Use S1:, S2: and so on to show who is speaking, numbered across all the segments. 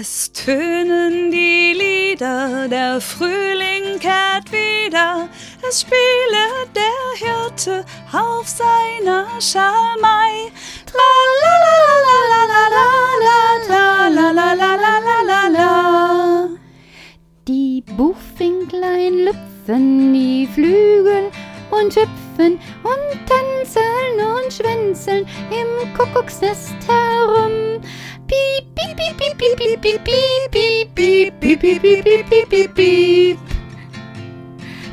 S1: Es tönen die Lieder, der Frühling kehrt wieder, es spiele der Hirte auf seiner Schalmei.
S2: Die Buchfinklein lüpfen die Flügel und hüpfen und tanzen und schwänzeln im Kuckucksnest herum. Piep, piep, piep, piep, piep, piep, piep, piep, piep, piep, piep, piep.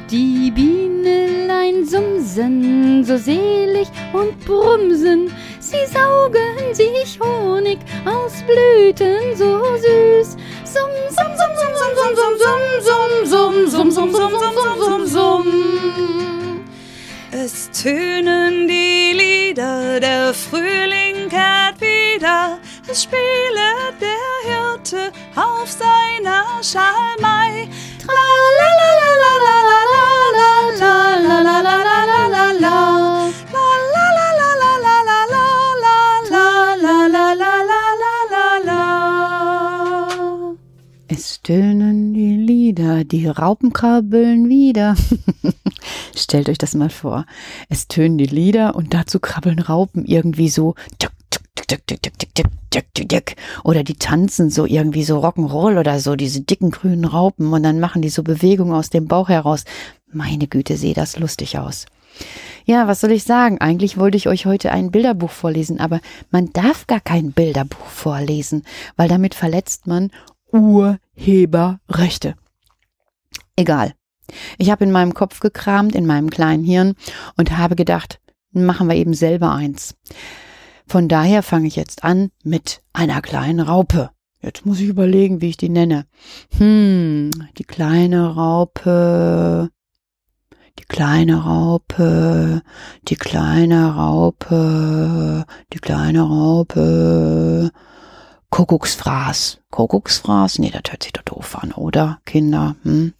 S2: Die Bienelein sumsen so selig und brumsen, sie saugen sich Honig aus Blüten so süß. Sum, sum, sum, sum, sum, sum, sum, sum, sum, sum, sum, sum, sum, sum, sum, sum.
S1: Es tönen die Lieder, der Frühling kehrt wieder, es spiele der Hirte auf seiner Schalmei.
S3: Es stöhnen die Lieder, die Raupen krabbeln wieder. Stellt euch das mal vor. Es tönen die Lieder und dazu krabbeln Raupen irgendwie so tück, tück, tück, tück, tück, tück, tück, tück. Oder die tanzen so irgendwie so Rock'n'Roll oder so, diese dicken grünen Raupen und dann machen die so Bewegungen aus dem Bauch heraus. Meine Güte, sehe das lustig aus. Ja, was soll ich sagen? Eigentlich wollte ich euch heute ein Bilderbuch vorlesen, aber man darf gar kein Bilderbuch vorlesen, weil damit verletzt man Urheberrechte. Egal. Ich habe in meinem Kopf gekramt, in meinem kleinen Hirn und habe gedacht, machen wir eben selber eins. Von daher fange ich jetzt an mit einer kleinen Raupe. Jetzt muss ich überlegen, wie ich die nenne. Hm, die kleine Raupe, die kleine Raupe, die kleine Raupe, die kleine Raupe. Kuckucksfraß. Kuckucksfraß? Nee, das hört sich doch doof an, oder? Kinder, hm?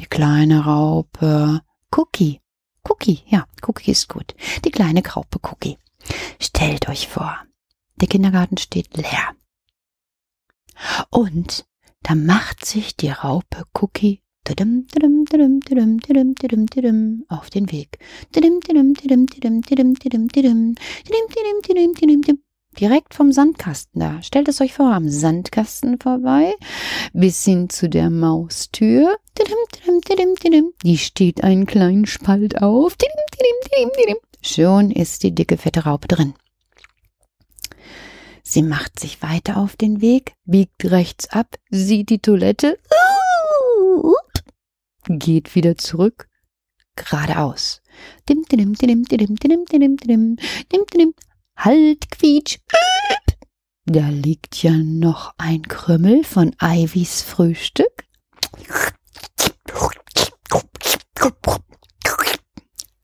S3: Die kleine Raupe. Cookie. Cookie, ja, Cookie ist gut. Die kleine Raupe Cookie. Stellt euch vor, der Kindergarten steht leer. Und da macht sich die Raupe Cookie auf den Weg. Direkt vom Sandkasten da. Stellt es euch vor, am Sandkasten vorbei, bis hin zu der Maustür. Die steht einen kleinen Spalt auf. Schon ist die dicke fette Raupe drin. Sie macht sich weiter auf den Weg, biegt rechts ab, sieht die Toilette, geht wieder zurück, geradeaus. Halt, quietsch. Da liegt ja noch ein Krümmel von Ivys Frühstück.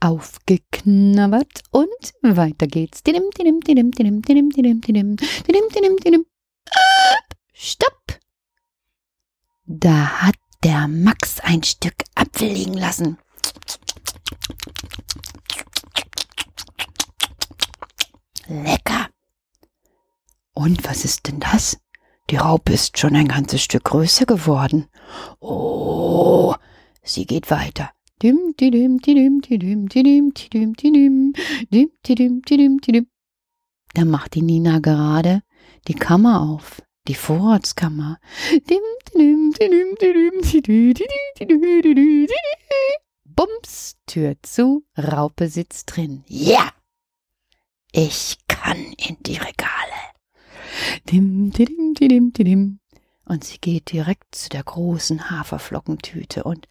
S3: Aufgeknabbert und weiter geht's. Stopp! Da hat der Max ein Stück Apfel liegen lassen. Lecker. Und was ist denn das? Die Raupe ist schon ein ganzes Stück größer geworden. Oh, sie geht weiter. Dim, didim, didim, didim, didim, didim, didim, dim, didim, didim, didim. Da macht die Nina gerade die Kammer auf, die Vorratskammer. Dim, didim, didim, didim, didim, didim, didim, didim, Bums, Tür zu, Raupe sitzt drin. Ja! Ich kann in die Regale. Dim, didim, didim, didim. Und sie geht direkt zu der großen Haferflockentüte und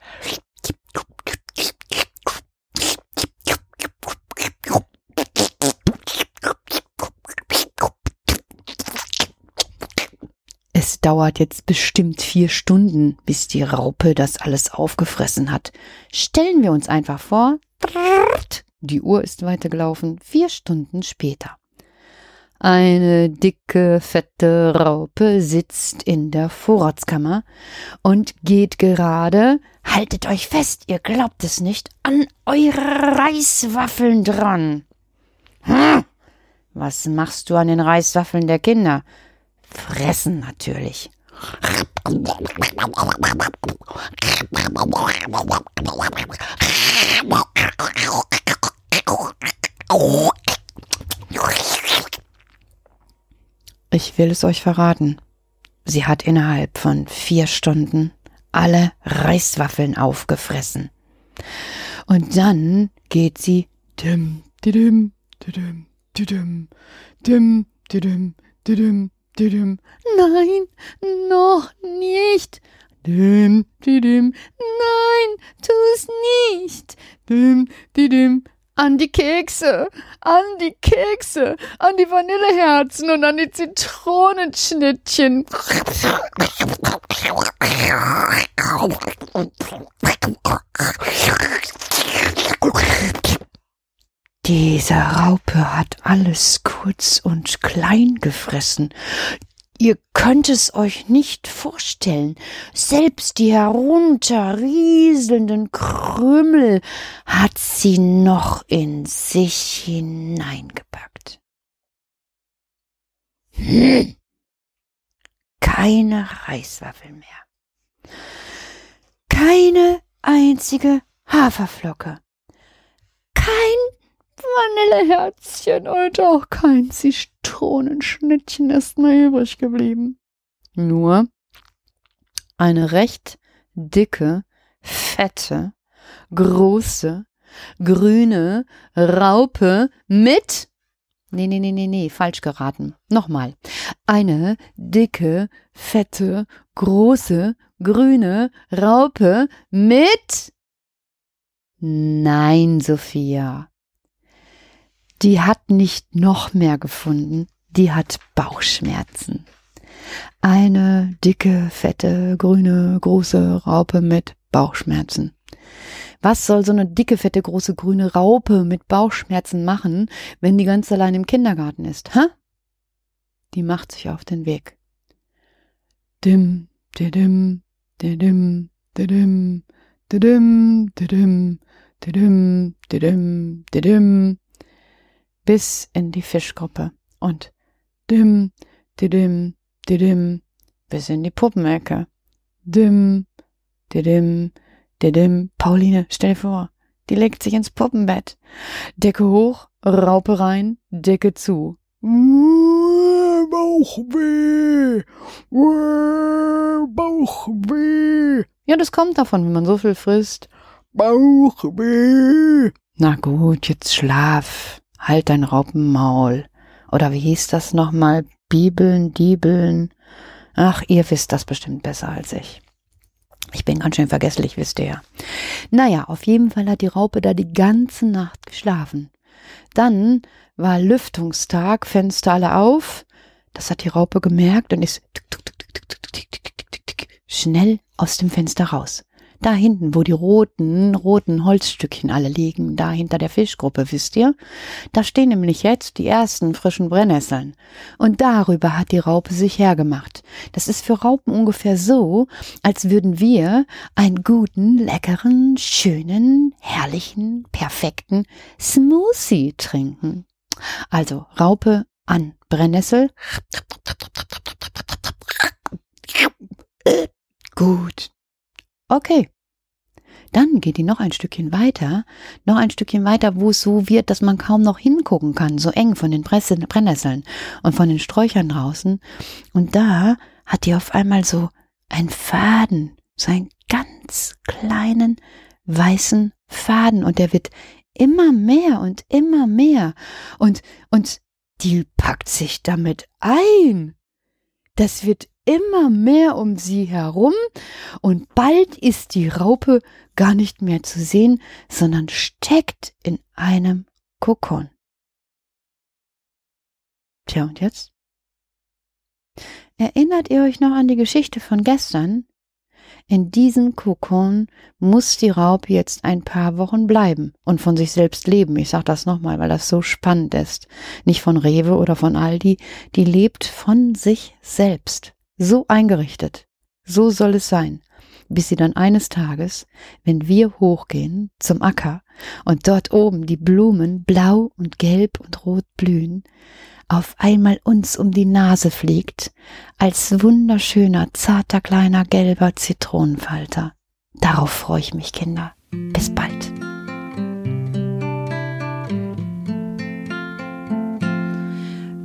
S3: Es dauert jetzt bestimmt vier Stunden, bis die Raupe das alles aufgefressen hat. Stellen wir uns einfach vor, die Uhr ist weitergelaufen, vier Stunden später. Eine dicke, fette Raupe sitzt in der Vorratskammer und geht gerade, haltet euch fest, ihr glaubt es nicht, an eure Reiswaffeln dran. Hm, was machst du an den Reiswaffeln der Kinder? Fressen natürlich. Ich will es euch verraten. Sie hat innerhalb von vier Stunden alle Reiswaffeln aufgefressen. Und dann geht sie dim, didim, didim, didim, dim, didim, didim. Nein, noch nicht. Dim, didim, nein, tu's nicht. Dim, didim, an die Kekse, an die Kekse, an die Vanilleherzen und an die Zitronenschnittchen. Diese Raupe hat alles kurz und klein gefressen. Ihr könnt es euch nicht vorstellen. Selbst die herunterrieselnden Krümel hat sie noch in sich hineingepackt. Hm. Keine Reiswaffel mehr. Keine einzige Haferflocke. Vanilleherzchen und auch kein Zitronenschnittchen ist mehr übrig geblieben. Nur eine recht dicke, fette, große, grüne Raupe mit Nee, nee, nee, nee, nee, falsch geraten. Nochmal. Eine dicke, fette, große, grüne Raupe mit Nein, Sophia. Die hat nicht noch mehr gefunden, die hat Bauchschmerzen. Eine dicke, fette, grüne, große Raupe mit Bauchschmerzen. Was soll so eine dicke, fette, große, grüne Raupe mit Bauchschmerzen machen, wenn die ganz allein im Kindergarten ist, hä? Die macht sich auf den Weg. Dim, didim, didim, didim, didim, didim, didim, didim, didim, bis in die Fischgruppe und dim, didim, didim, bis in die Puppenecke. Dim, didim, didim. Pauline, stell dir vor, die legt sich ins Puppenbett. Decke hoch, Raupe rein, Decke zu. Bauchweh, Bauchweh. Ja, das kommt davon, wenn man so viel frisst. Bauchweh. Na gut, jetzt schlaf. Halt dein Raupenmaul. Oder wie hieß das nochmal? Bibeln, Diebeln. Ach, ihr wisst das bestimmt besser als ich. Ich bin ganz schön vergesslich, wisst ihr ja. Naja, auf jeden Fall hat die Raupe da die ganze Nacht geschlafen. Dann war Lüftungstag, Fenster alle auf. Das hat die Raupe gemerkt und ist schnell aus dem Fenster raus. Da hinten, wo die roten, roten Holzstückchen alle liegen, da hinter der Fischgruppe, wisst ihr? Da stehen nämlich jetzt die ersten frischen Brennnesseln. Und darüber hat die Raupe sich hergemacht. Das ist für Raupen ungefähr so, als würden wir einen guten, leckeren, schönen, herrlichen, perfekten Smoothie trinken. Also Raupe an Brennnessel. Gut. Okay. Dann geht die noch ein Stückchen weiter, noch ein Stückchen weiter, wo es so wird, dass man kaum noch hingucken kann, so eng von den Brennnesseln und von den Sträuchern draußen. Und da hat die auf einmal so einen Faden, so einen ganz kleinen weißen Faden und der wird immer mehr und immer mehr und, und die packt sich damit ein. Das wird immer mehr um sie herum und bald ist die Raupe gar nicht mehr zu sehen, sondern steckt in einem Kokon. Tja, und jetzt? Erinnert ihr euch noch an die Geschichte von gestern? In diesem Kokon muss die Raupe jetzt ein paar Wochen bleiben und von sich selbst leben. Ich sage das nochmal, weil das so spannend ist. Nicht von Rewe oder von Aldi, die lebt von sich selbst so eingerichtet. So soll es sein. bis sie dann eines Tages, wenn wir hochgehen zum Acker und dort oben die Blumen blau und gelb und rot blühen, auf einmal uns um die Nase fliegt, als wunderschöner, zarter, kleiner, gelber Zitronenfalter. Darauf freue ich mich, Kinder. Bis bald.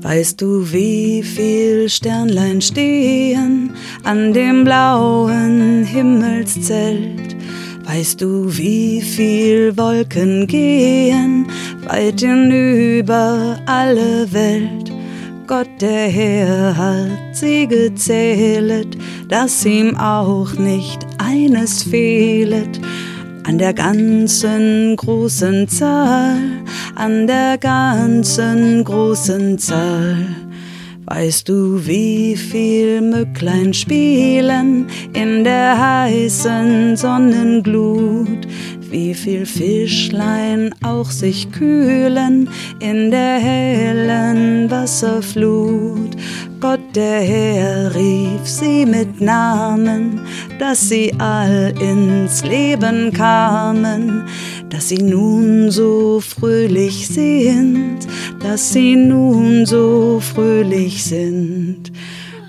S1: Weißt du, wie viel Sternlein stehen an dem blauen Himmelszelt? Weißt du, wie viel Wolken gehen weit hinüber alle Welt? Gott der Herr hat sie gezählet, dass ihm auch nicht eines fehlet an der ganzen großen Zahl, an der ganzen großen Zahl. Weißt du, wie viel Mücklein spielen in der heißen Sonnenglut? Wie viel Fischlein auch sich kühlen in der hellen Wasserflut? Gott der Herr rief sie mit Namen, dass sie all ins Leben kamen, dass sie nun so fröhlich sind, dass sie nun so fröhlich sind.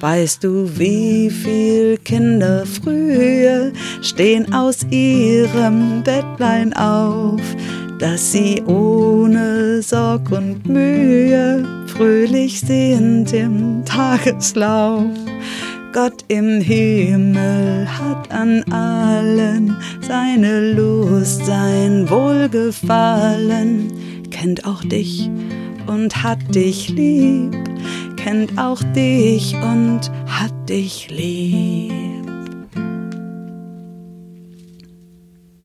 S1: Weißt du, wie viel Kinder früher stehen aus ihrem Bettlein auf, dass sie ohne Sorg und Mühe fröhlich sind im Tageslauf. Gott im Himmel hat an allen seine Lust, sein Wohlgefallen, kennt auch dich und hat dich lieb, kennt auch dich und hat dich lieb.